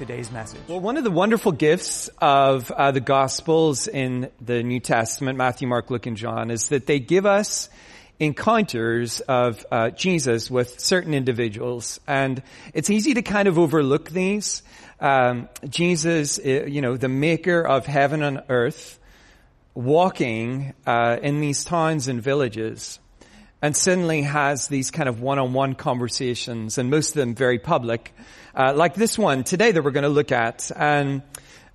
today's message. Well, one of the wonderful gifts of uh, the Gospels in the New Testament, Matthew, Mark, Luke, and John, is that they give us encounters of uh, Jesus with certain individuals, and it's easy to kind of overlook these. Um, Jesus, you know, the Maker of heaven and earth, walking uh, in these towns and villages and suddenly has these kind of one-on-one conversations, and most of them very public, uh, like this one today that we're going to look at, and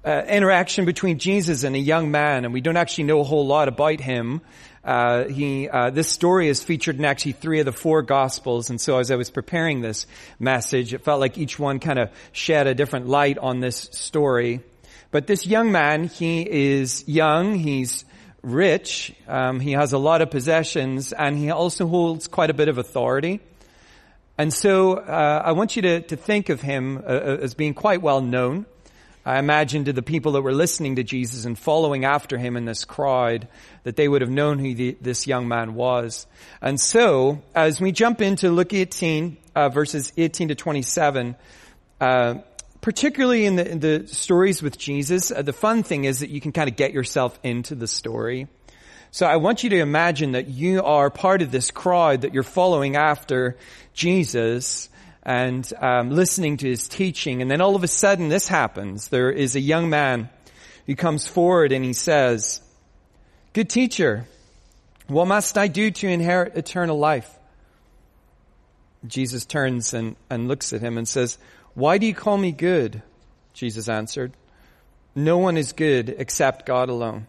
uh, interaction between Jesus and a young man, and we don't actually know a whole lot about him. Uh, he, uh, this story is featured in actually three of the four gospels, and so as I was preparing this message, it felt like each one kind of shed a different light on this story. But this young man, he is young, he's rich, um, he has a lot of possessions, and he also holds quite a bit of authority. And so uh, I want you to, to think of him uh, uh, as being quite well known. I imagine to the people that were listening to Jesus and following after him in this crowd that they would have known who the, this young man was. And so, as we jump into Luke 18, uh, verses 18 to 27, uh, particularly in the, in the stories with Jesus, uh, the fun thing is that you can kind of get yourself into the story. So I want you to imagine that you are part of this crowd that you're following after Jesus and um, listening to his teaching. And then all of a sudden this happens. There is a young man who comes forward and he says, good teacher, what must I do to inherit eternal life? Jesus turns and, and looks at him and says, why do you call me good? Jesus answered. No one is good except God alone.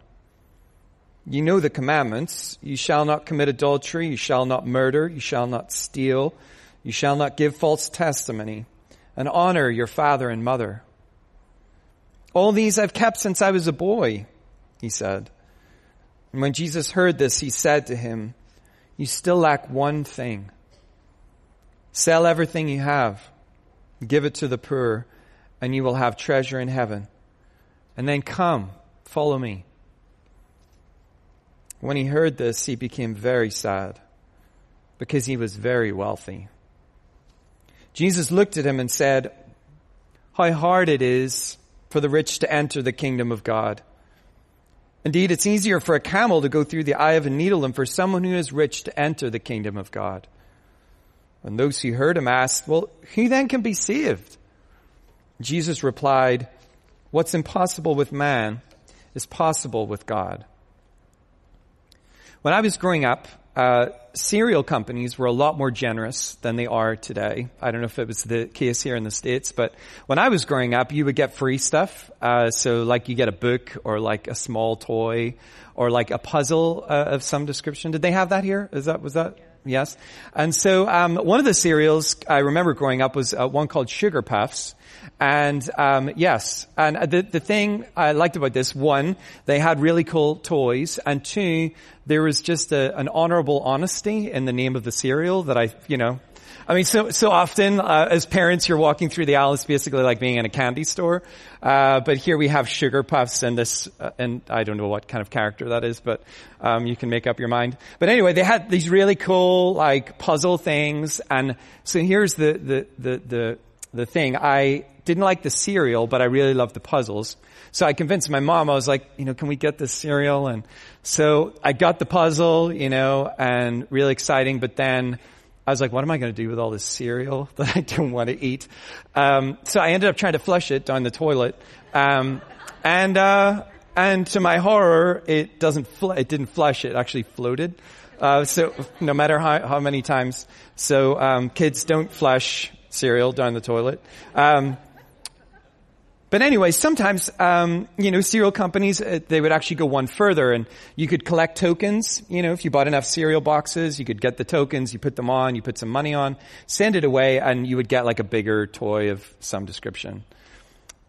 You know the commandments. You shall not commit adultery. You shall not murder. You shall not steal. You shall not give false testimony. And honor your father and mother. All these I've kept since I was a boy, he said. And when Jesus heard this, he said to him, You still lack one thing. Sell everything you have Give it to the poor, and you will have treasure in heaven. And then come, follow me. When he heard this, he became very sad because he was very wealthy. Jesus looked at him and said, How hard it is for the rich to enter the kingdom of God. Indeed, it's easier for a camel to go through the eye of a needle than for someone who is rich to enter the kingdom of God. And those who heard him asked, well, who then can be saved? Jesus replied, what's impossible with man is possible with God. When I was growing up, uh, cereal companies were a lot more generous than they are today. I don't know if it was the case here in the States, but when I was growing up, you would get free stuff. Uh, so like you get a book or like a small toy or like a puzzle uh, of some description. Did they have that here? Is that, was that? Yes. And so um, one of the cereals I remember growing up was uh, one called Sugar Puffs. And um, yes, and the the thing I liked about this one, they had really cool toys, and two, there was just a, an honorable honesty in the name of the cereal that I, you know, I mean, so so often uh, as parents, you're walking through the aisle. It's basically like being in a candy store. Uh, but here we have sugar puffs and this, uh, and I don't know what kind of character that is, but um, you can make up your mind. But anyway, they had these really cool like puzzle things, and so here's the the the the, the thing. I didn't like the cereal, but I really loved the puzzles. So I convinced my mom. I was like, you know, can we get this cereal? And so I got the puzzle, you know, and really exciting. But then I was like, what am I going to do with all this cereal that I don't want to eat? Um, so I ended up trying to flush it down the toilet. Um, and, uh, and to my horror, it doesn't, fl- it didn't flush, it actually floated. Uh, so no matter how, how many times. So, um, kids don't flush cereal down the toilet. Um, but anyway, sometimes, um, you know, cereal companies, uh, they would actually go one further and you could collect tokens. You know, if you bought enough cereal boxes, you could get the tokens, you put them on, you put some money on, send it away, and you would get like a bigger toy of some description.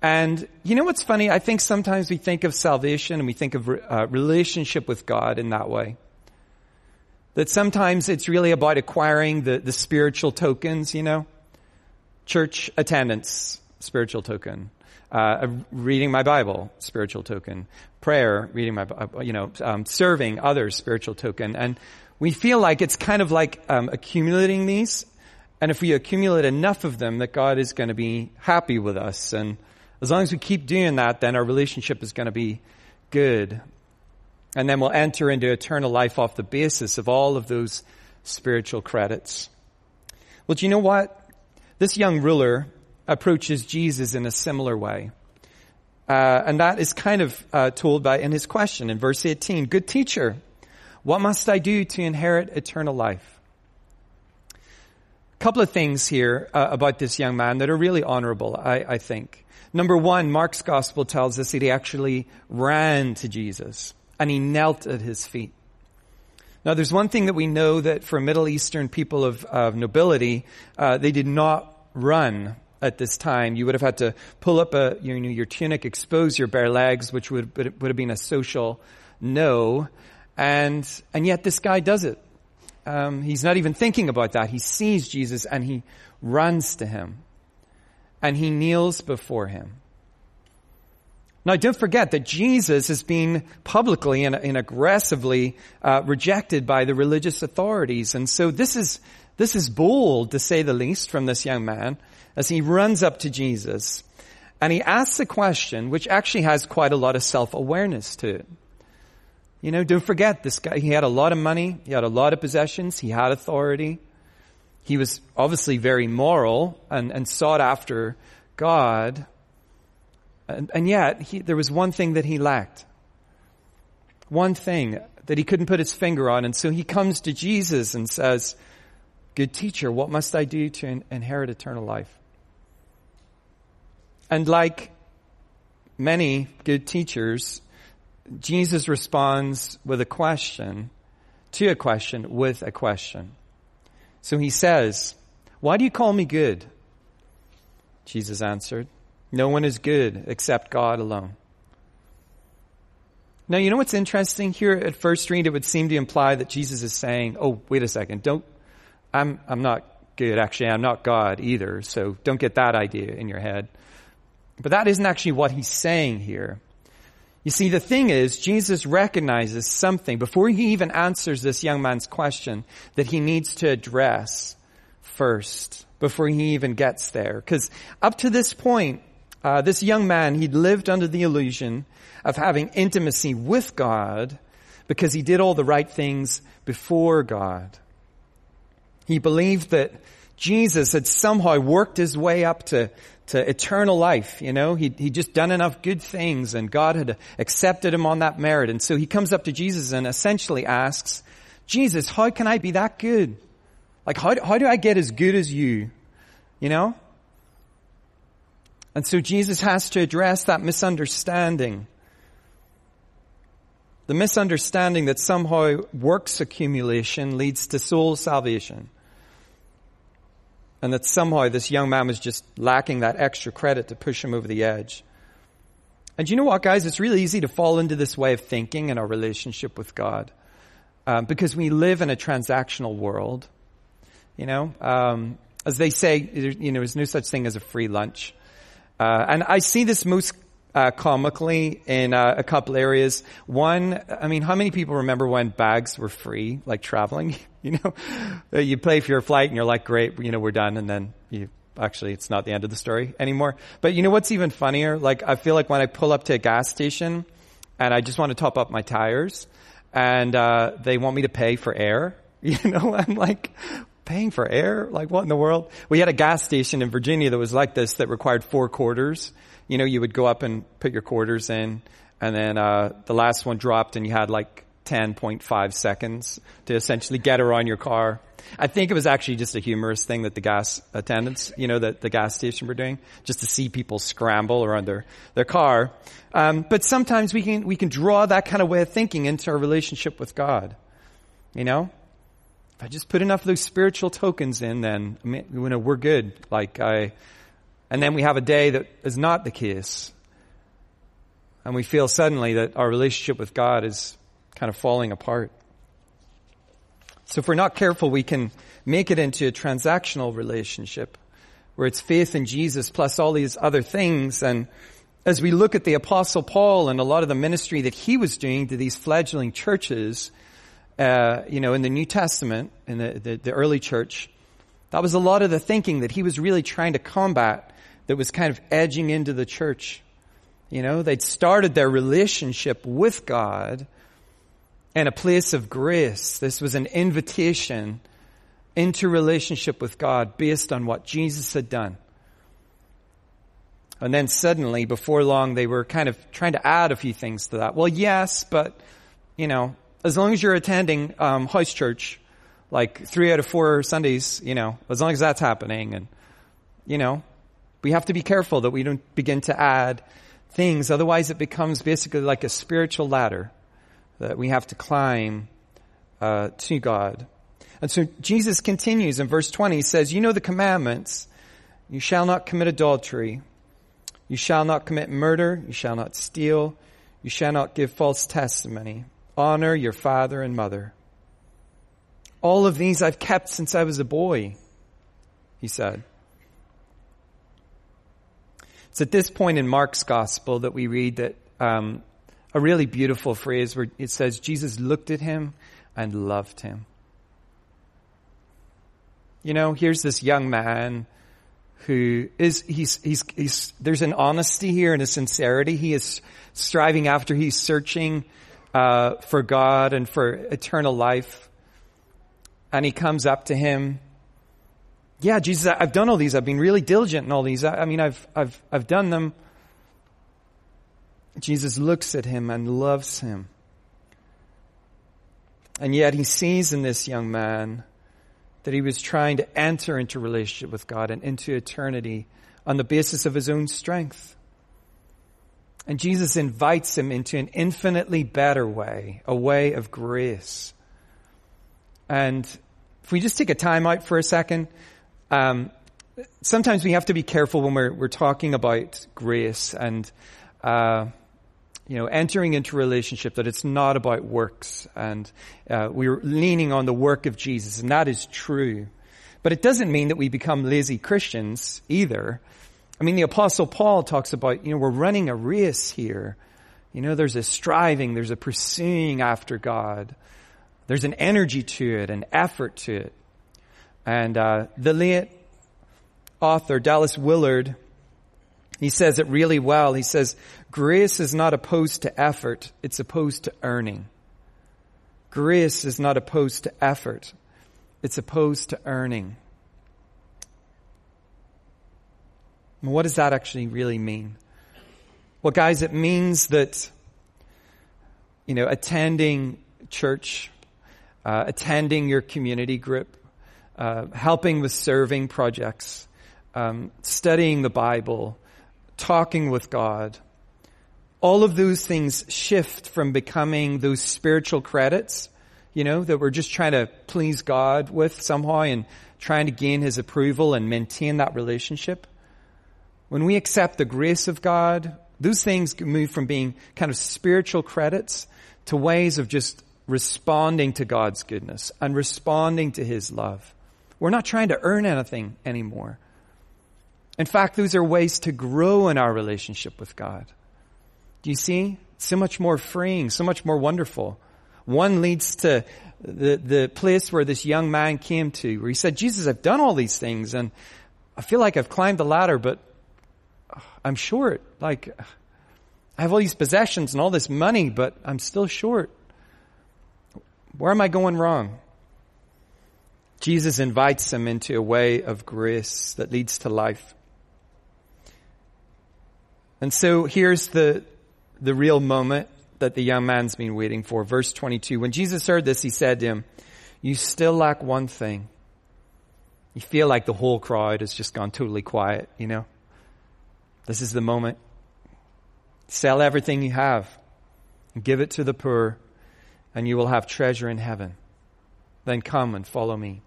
And you know what's funny? I think sometimes we think of salvation and we think of uh, relationship with God in that way. That sometimes it's really about acquiring the, the spiritual tokens, you know? Church attendance, spiritual token. Uh, reading my Bible, spiritual token. Prayer, reading my, you know, um, serving others, spiritual token. And we feel like it's kind of like um, accumulating these. And if we accumulate enough of them, that God is going to be happy with us. And as long as we keep doing that, then our relationship is going to be good. And then we'll enter into eternal life off the basis of all of those spiritual credits. Well, do you know what? This young ruler approaches Jesus in a similar way. Uh, and that is kind of uh, told by in his question in verse 18. Good teacher, what must I do to inherit eternal life? A couple of things here uh, about this young man that are really honorable, I, I think. Number one, Mark's gospel tells us that he actually ran to Jesus and he knelt at his feet. Now, there's one thing that we know that for Middle Eastern people of, of nobility, uh, they did not run at this time. You would have had to pull up a, you know, your tunic, expose your bare legs, which would, would have been a social no. And, and yet this guy does it. Um, he's not even thinking about that. He sees Jesus and he runs to him and he kneels before him. Now, don't forget that Jesus is being publicly and, and aggressively uh, rejected by the religious authorities, and so this is this is bold, to say the least, from this young man as he runs up to Jesus, and he asks a question which actually has quite a lot of self-awareness to it. You know, don't forget this guy. He had a lot of money. He had a lot of possessions. He had authority. He was obviously very moral and, and sought after God. And, and yet, he, there was one thing that he lacked. One thing that he couldn't put his finger on. And so he comes to Jesus and says, Good teacher, what must I do to in, inherit eternal life? And like many good teachers, Jesus responds with a question, to a question, with a question. So he says, Why do you call me good? Jesus answered, No one is good except God alone. Now, you know what's interesting here at first read? It would seem to imply that Jesus is saying, Oh, wait a second, don't, I'm, I'm not good. Actually, I'm not God either. So don't get that idea in your head. But that isn't actually what he's saying here. You see, the thing is, Jesus recognizes something before he even answers this young man's question that he needs to address first before he even gets there. Because up to this point, uh, this young man, he'd lived under the illusion of having intimacy with God because he did all the right things before God. He believed that Jesus had somehow worked his way up to to eternal life. You know, he he just done enough good things, and God had accepted him on that merit. And so he comes up to Jesus and essentially asks, "Jesus, how can I be that good? Like, how how do I get as good as you? You know?" And so Jesus has to address that misunderstanding. The misunderstanding that somehow works accumulation leads to soul salvation and that somehow this young man was just lacking that extra credit to push him over the edge. And you know what, guys? It's really easy to fall into this way of thinking in our relationship with God um, because we live in a transactional world. You know, um, as they say, you know, there's no such thing as a free lunch. Uh, and I see this most uh, comically in uh, a couple areas. One, I mean, how many people remember when bags were free, like traveling? you know, you pay for your flight and you're like, great, you know, we're done, and then you actually it's not the end of the story anymore. But you know what's even funnier? Like I feel like when I pull up to a gas station and I just want to top up my tires, and uh, they want me to pay for air. You know, I'm like, paying for air? Like what in the world? We had a gas station in Virginia that was like this that required four quarters you know, you would go up and put your quarters in, and then uh, the last one dropped, and you had like 10.5 seconds to essentially get around your car. I think it was actually just a humorous thing that the gas attendants, you know, that the gas station were doing, just to see people scramble around their, their car. Um, but sometimes we can, we can draw that kind of way of thinking into our relationship with God. You know? If I just put enough of those spiritual tokens in, then, you know, we're good. Like, I, And then we have a day that is not the case. And we feel suddenly that our relationship with God is kind of falling apart. So if we're not careful, we can make it into a transactional relationship where it's faith in Jesus plus all these other things. And as we look at the apostle Paul and a lot of the ministry that he was doing to these fledgling churches, uh, you know, in the New Testament, in the, the, the early church, that was a lot of the thinking that he was really trying to combat that was kind of edging into the church. You know, they'd started their relationship with God in a place of grace. This was an invitation into relationship with God based on what Jesus had done. And then suddenly, before long, they were kind of trying to add a few things to that. Well, yes, but, you know, as long as you're attending um, house church, like three out of four Sundays, you know, as long as that's happening, and, you know, we have to be careful that we don't begin to add things. Otherwise, it becomes basically like a spiritual ladder that we have to climb uh, to God. And so Jesus continues in verse 20. He says, You know the commandments. You shall not commit adultery. You shall not commit murder. You shall not steal. You shall not give false testimony. Honor your father and mother. All of these I've kept since I was a boy, he said. It's at this point in Mark's gospel that we read that um, a really beautiful phrase where it says Jesus looked at him and loved him. You know, here's this young man who is, he's, he's, he's, there's an honesty here and a sincerity. He is striving after, he's searching, uh, for God and for eternal life. And he comes up to him. Yeah, Jesus, I've done all these. I've been really diligent in all these. I, I mean, I've, I've, I've done them. Jesus looks at him and loves him. And yet he sees in this young man that he was trying to enter into relationship with God and into eternity on the basis of his own strength. And Jesus invites him into an infinitely better way, a way of grace. And if we just take a time out for a second, um, sometimes we have to be careful when we're, we're talking about grace and, uh, you know, entering into relationship that it's not about works and uh, we're leaning on the work of Jesus and that is true. But it doesn't mean that we become lazy Christians either. I mean, the apostle Paul talks about, you know, we're running a race here. You know, there's a striving, there's a pursuing after God. There's an energy to it, an effort to it. And uh, the late author, Dallas Willard, he says it really well. He says, grace is not opposed to effort, it's opposed to earning. Grace is not opposed to effort, it's opposed to earning. what does that actually really mean? Well, guys, it means that, you know, attending church, uh, attending your community group, uh, helping with serving projects, um, studying the Bible, talking with God. All of those things shift from becoming those spiritual credits, you know, that we're just trying to please God with somehow and trying to gain His approval and maintain that relationship. When we accept the grace of God, those things move from being kind of spiritual credits to ways of just responding to God's goodness and responding to His love. We're not trying to earn anything anymore. In fact, those are ways to grow in our relationship with God. Do you see? So much more freeing, so much more wonderful. One leads to the, the place where this young man came to, where he said, Jesus, I've done all these things and I feel like I've climbed the ladder, but uh, I'm short. Like, I have all these possessions and all this money, but I'm still short. Where am I going wrong? Jesus invites him into a way of grace that leads to life. And so here's the, the real moment that the young man's been waiting for. Verse 22. When Jesus heard this, he said to him, you still lack one thing. You feel like the whole crowd has just gone totally quiet, you know? This is the moment. Sell everything you have and give it to the poor and you will have treasure in heaven. Then come and follow me.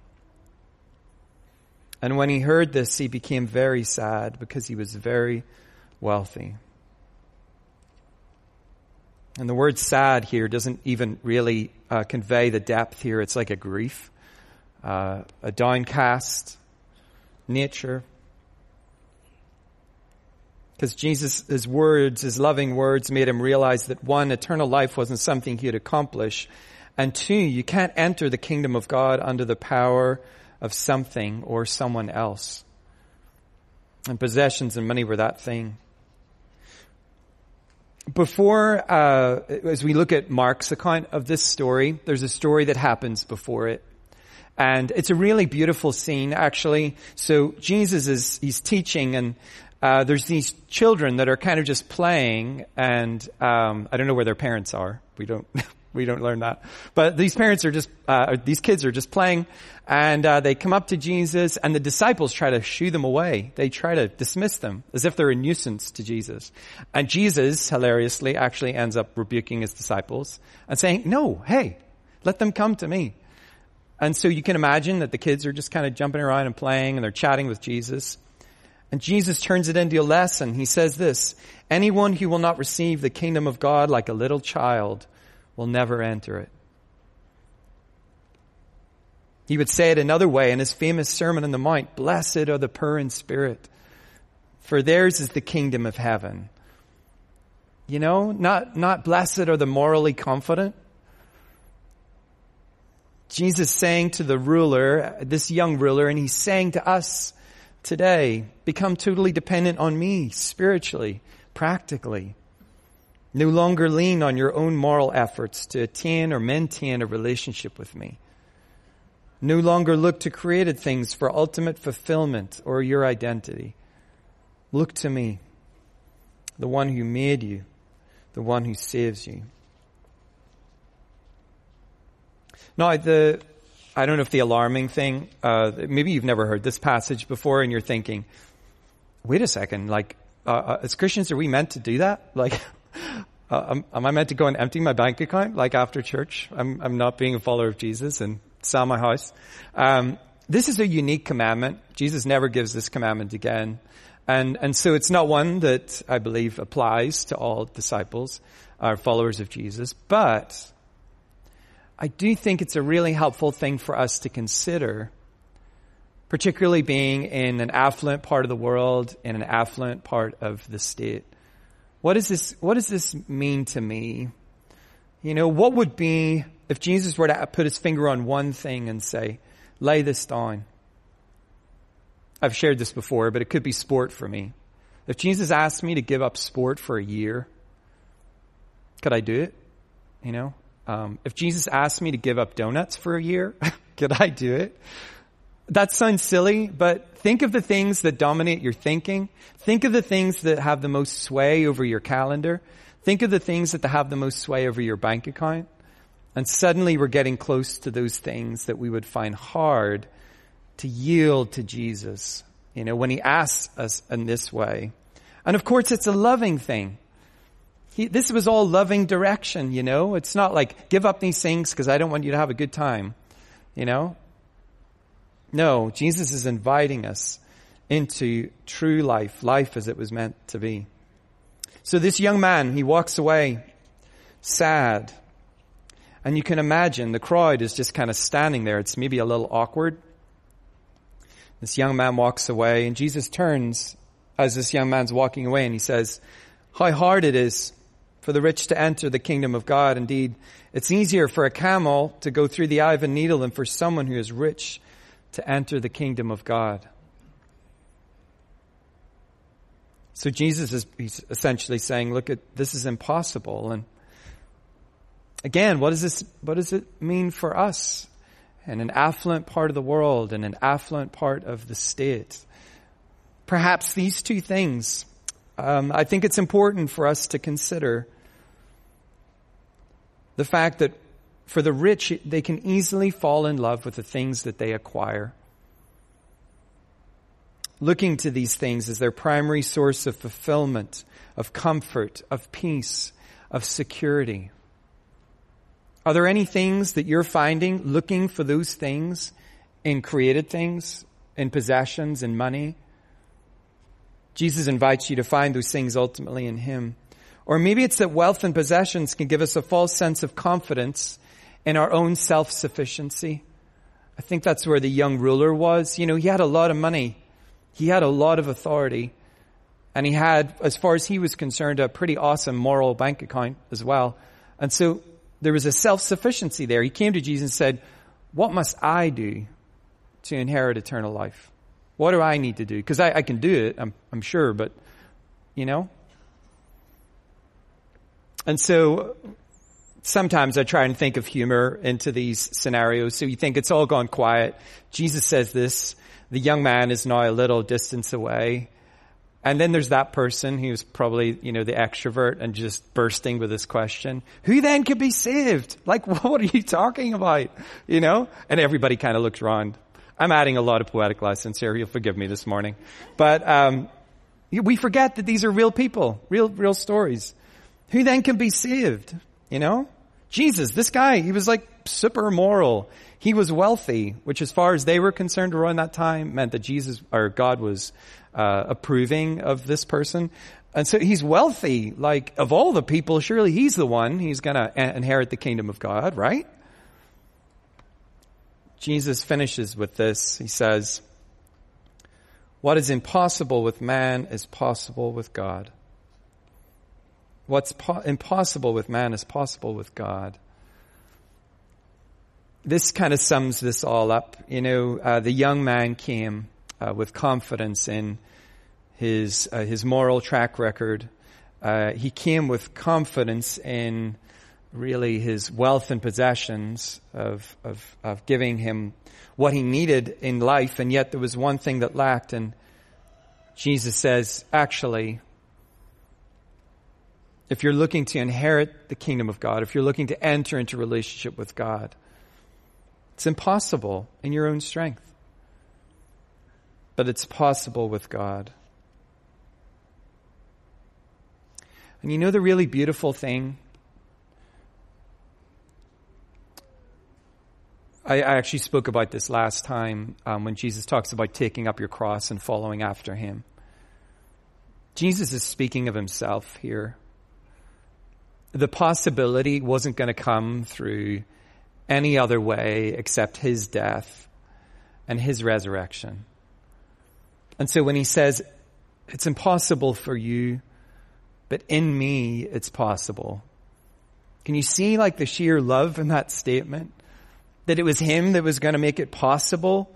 And when he heard this, he became very sad because he was very wealthy. And the word sad here doesn't even really uh, convey the depth here. It's like a grief, uh, a downcast nature. Because Jesus, words, his loving words made him realize that one, eternal life wasn't something he'd accomplish. And two, you can't enter the kingdom of God under the power of something or someone else. And possessions and money were that thing. Before, uh, as we look at Mark's account of this story, there's a story that happens before it. And it's a really beautiful scene, actually. So Jesus is, he's teaching and, uh, there's these children that are kind of just playing and, um, I don't know where their parents are. We don't, we don't learn that. But these parents are just, uh, these kids are just playing and, uh, they come up to Jesus and the disciples try to shoo them away. They try to dismiss them as if they're a nuisance to Jesus. And Jesus, hilariously, actually ends up rebuking his disciples and saying, no, hey, let them come to me. And so you can imagine that the kids are just kind of jumping around and playing and they're chatting with Jesus. And Jesus turns it into a lesson. He says this, anyone who will not receive the kingdom of God like a little child will never enter it. He would say it another way in his famous Sermon on the Mount, blessed are the poor in spirit, for theirs is the kingdom of heaven. You know, not, not blessed are the morally confident, Jesus saying to the ruler, this young ruler, and he's saying to us today, become totally dependent on me spiritually, practically. No longer lean on your own moral efforts to attain or maintain a relationship with me. No longer look to created things for ultimate fulfillment or your identity. Look to me, the one who made you, the one who saves you. Now, the, I don't know if the alarming thing, uh, maybe you've never heard this passage before and you're thinking, wait a second, like, uh, uh as Christians, are we meant to do that? Like, uh, am, I meant to go and empty my bank account, like after church? I'm, I'm not being a follower of Jesus and sell my house. Um, this is a unique commandment. Jesus never gives this commandment again. And, and so it's not one that I believe applies to all disciples or followers of Jesus, but I do think it's a really helpful thing for us to consider, particularly being in an affluent part of the world, in an affluent part of the state. What does this, what does this mean to me? You know, what would be if Jesus were to put his finger on one thing and say, lay this down? I've shared this before, but it could be sport for me. If Jesus asked me to give up sport for a year, could I do it? You know, um, if Jesus asked me to give up donuts for a year, could I do it? That sounds silly, but think of the things that dominate your thinking. Think of the things that have the most sway over your calendar. Think of the things that have the most sway over your bank account. And suddenly we're getting close to those things that we would find hard to yield to Jesus. You know, when he asks us in this way. And of course it's a loving thing. He, this was all loving direction, you know? It's not like, give up these things because I don't want you to have a good time, you know? No, Jesus is inviting us into true life, life as it was meant to be. So this young man, he walks away sad. And you can imagine the crowd is just kind of standing there. It's maybe a little awkward. This young man walks away and Jesus turns as this young man's walking away and he says, how hard it is for the rich to enter the kingdom of God. Indeed, it's easier for a camel to go through the eye of a needle than for someone who is rich to enter the kingdom of God. So Jesus is essentially saying, look at this is impossible. And again, what does this what does it mean for us in an affluent part of the world and an affluent part of the state? Perhaps these two things um, I think it's important for us to consider the fact that for the rich, they can easily fall in love with the things that they acquire. Looking to these things as their primary source of fulfillment, of comfort, of peace, of security. Are there any things that you're finding looking for those things in created things in possessions and money. Jesus invites you to find those things ultimately in Him. Or maybe it's that wealth and possessions can give us a false sense of confidence in our own self-sufficiency. I think that's where the young ruler was. You know, he had a lot of money. He had a lot of authority. And he had, as far as he was concerned, a pretty awesome moral bank account as well. And so there was a self-sufficiency there. He came to Jesus and said, what must I do to inherit eternal life? What do I need to do? Because I, I, can do it, I'm, I'm sure, but, you know? And so sometimes I try and think of humor into these scenarios. So you think it's all gone quiet. Jesus says this. The young man is now a little distance away. And then there's that person who's probably, you know, the extrovert and just bursting with this question. Who then could be saved? Like, what are you talking about? You know? And everybody kind of looks around. I'm adding a lot of poetic license here. You'll forgive me this morning. But, um, we forget that these are real people, real, real stories. Who then can be saved? You know? Jesus, this guy, he was like super moral. He was wealthy, which as far as they were concerned around that time meant that Jesus or God was uh, approving of this person. And so he's wealthy. Like of all the people, surely he's the one he's going to inherit the kingdom of God, right? Jesus finishes with this. He says, what is impossible with man is possible with God. What's po- impossible with man is possible with God. This kind of sums this all up. You know, uh, the young man came uh, with confidence in his uh, his moral track record. Uh, he came with confidence in really his wealth and possessions of, of of giving him what he needed in life, and yet there was one thing that lacked, and Jesus says, actually, if you're looking to inherit the kingdom of God, if you're looking to enter into relationship with God, it's impossible in your own strength. But it's possible with God. And you know the really beautiful thing? I, I actually spoke about this last time um, when Jesus talks about taking up your cross and following after him. Jesus is speaking of himself here the possibility wasn't going to come through any other way except his death and his resurrection. And so when he says, it's impossible for you, but in me it's possible. Can you see like the sheer love in that statement? That it was him that was going to make it possible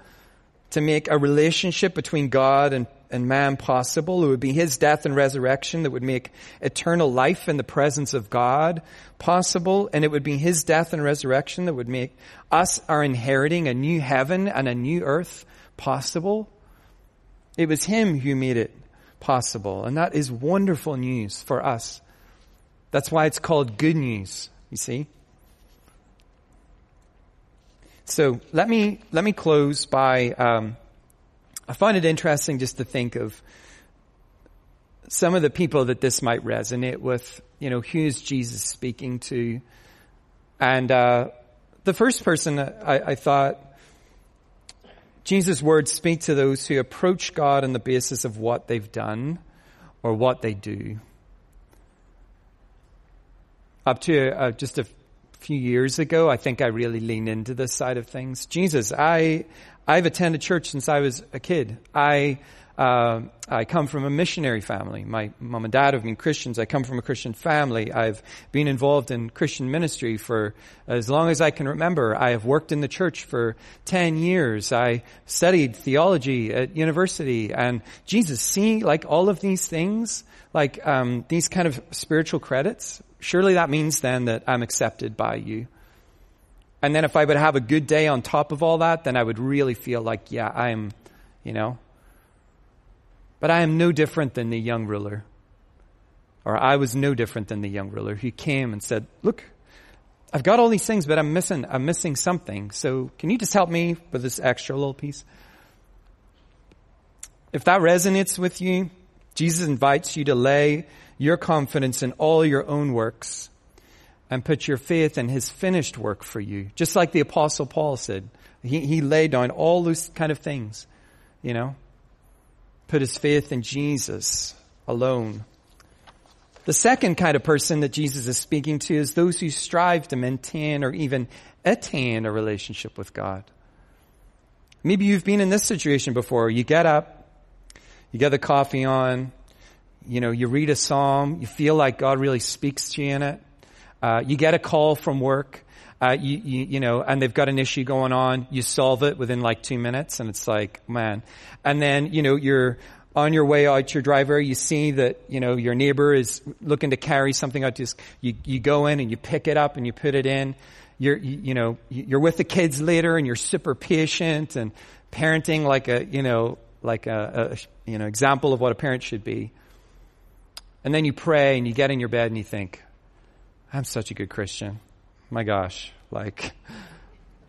to make a relationship between God and and man possible. It would be his death and resurrection that would make eternal life in the presence of God possible. And it would be his death and resurrection that would make us our inheriting a new heaven and a new earth possible. It was him who made it possible. And that is wonderful news for us. That's why it's called good news, you see. So let me, let me close by, um, I find it interesting just to think of some of the people that this might resonate with. You know, who's Jesus speaking to? And uh, the first person I, I thought Jesus' words speak to those who approach God on the basis of what they've done or what they do. Up to uh, just a few years ago, I think I really leaned into this side of things. Jesus, I, I've attended church since I was a kid. I, uh, I come from a missionary family. My mom and dad have been Christians. I come from a Christian family. I've been involved in Christian ministry for as long as I can remember. I have worked in the church for 10 years. I studied theology at university and Jesus, see like all of these things, like, um, these kind of spiritual credits, surely that means then that I'm accepted by you. And then if I would have a good day on top of all that, then I would really feel like, yeah, I am, you know. But I am no different than the young ruler. Or I was no different than the young ruler who came and said, look, I've got all these things, but I'm missing, I'm missing something. So can you just help me with this extra little piece? If that resonates with you, Jesus invites you to lay your confidence in all your own works and put your faith in his finished work for you. Just like the apostle Paul said. He, he laid down all those kind of things You know? Put his faith in Jesus alone. The second kind of person that Jesus is speaking to is those who strive to maintain or even attain a relationship with God. Maybe you've been in this situation before. You get up, you get the coffee on, you know, you read a psalm, you feel like God really speaks to you in it. Uh, you get a call from work, uh, you, you, you know, and they've got an issue going on. You solve it within like two minutes, and it's like, man. And then, you know, you're on your way out your driveway, you see that, you know, your neighbor is looking to carry something out. Just, you, you go in and you pick it up and you put it in. You're, you, you know, you're with the kids later and you're super patient and parenting like a, you know, like a, a you know, example of what a parent should be. And then you pray and you get in your bed and you think, I'm such a good Christian. My gosh, like,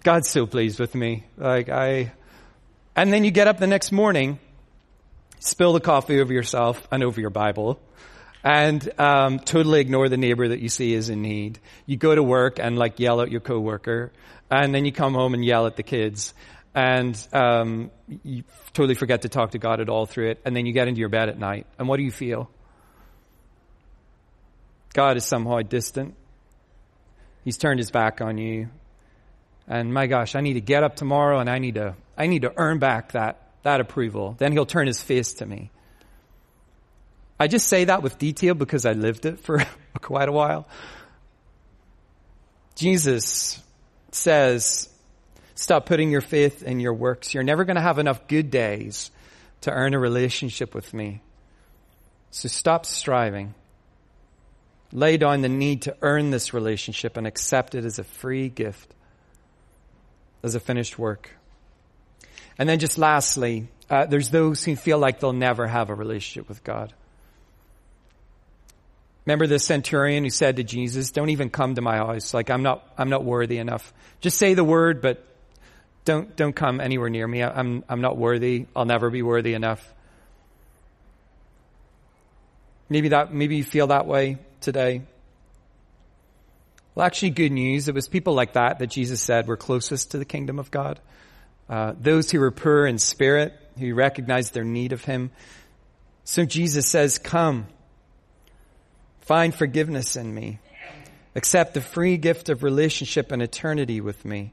God's so pleased with me. Like, I, and then you get up the next morning spill the coffee over yourself and over your Bible, and um, totally ignore the neighbor that you see is in need. You go to work and like yell at your coworker, and then you come home and yell at the kids, and um, you totally forget to talk to God at all through it, and then you get into your bed at night, and what do you feel? God is somehow distant. He's turned his back on you. And my gosh, I need to get up tomorrow and I need to, I need to earn back that that approval. Then he'll turn his face to me. I just say that with detail because I lived it for quite a while. Jesus says, stop putting your faith in your works. You're never going to have enough good days to earn a relationship with me. So stop striving. Lay down the need to earn this relationship and accept it as a free gift, as a finished work. And then just lastly, uh, there's those who feel like they'll never have a relationship with God. Remember the centurion who said to Jesus, don't even come to my house. Like I'm not, I'm not worthy enough. Just say the word, but don't, don't come anywhere near me. I'm, I'm not worthy. I'll never be worthy enough. Maybe that, maybe you feel that way today. Well, actually good news. It was people like that that Jesus said were closest to the kingdom of God. Uh, those who were poor in spirit, who recognized their need of Him. So Jesus says, come, find forgiveness in me, accept the free gift of relationship and eternity with me,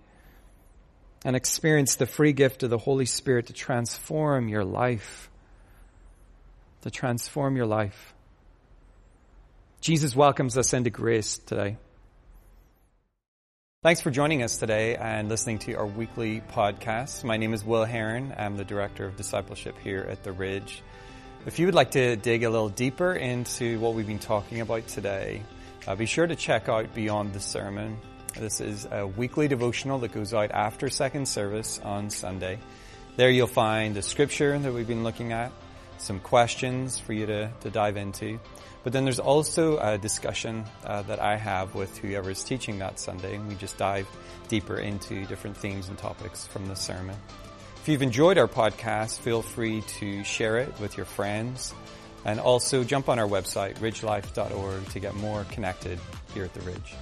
and experience the free gift of the Holy Spirit to transform your life. To transform your life. Jesus welcomes us into grace today. Thanks for joining us today and listening to our weekly podcast. My name is Will Heron. I'm the Director of Discipleship here at The Ridge. If you would like to dig a little deeper into what we've been talking about today, uh, be sure to check out Beyond the Sermon. This is a weekly devotional that goes out after second service on Sunday. There you'll find the scripture that we've been looking at, some questions for you to, to dive into. But then there's also a discussion uh, that I have with whoever is teaching that Sunday, and we just dive deeper into different themes and topics from the sermon. If you've enjoyed our podcast, feel free to share it with your friends, and also jump on our website, ridgelife.org, to get more connected here at the Ridge.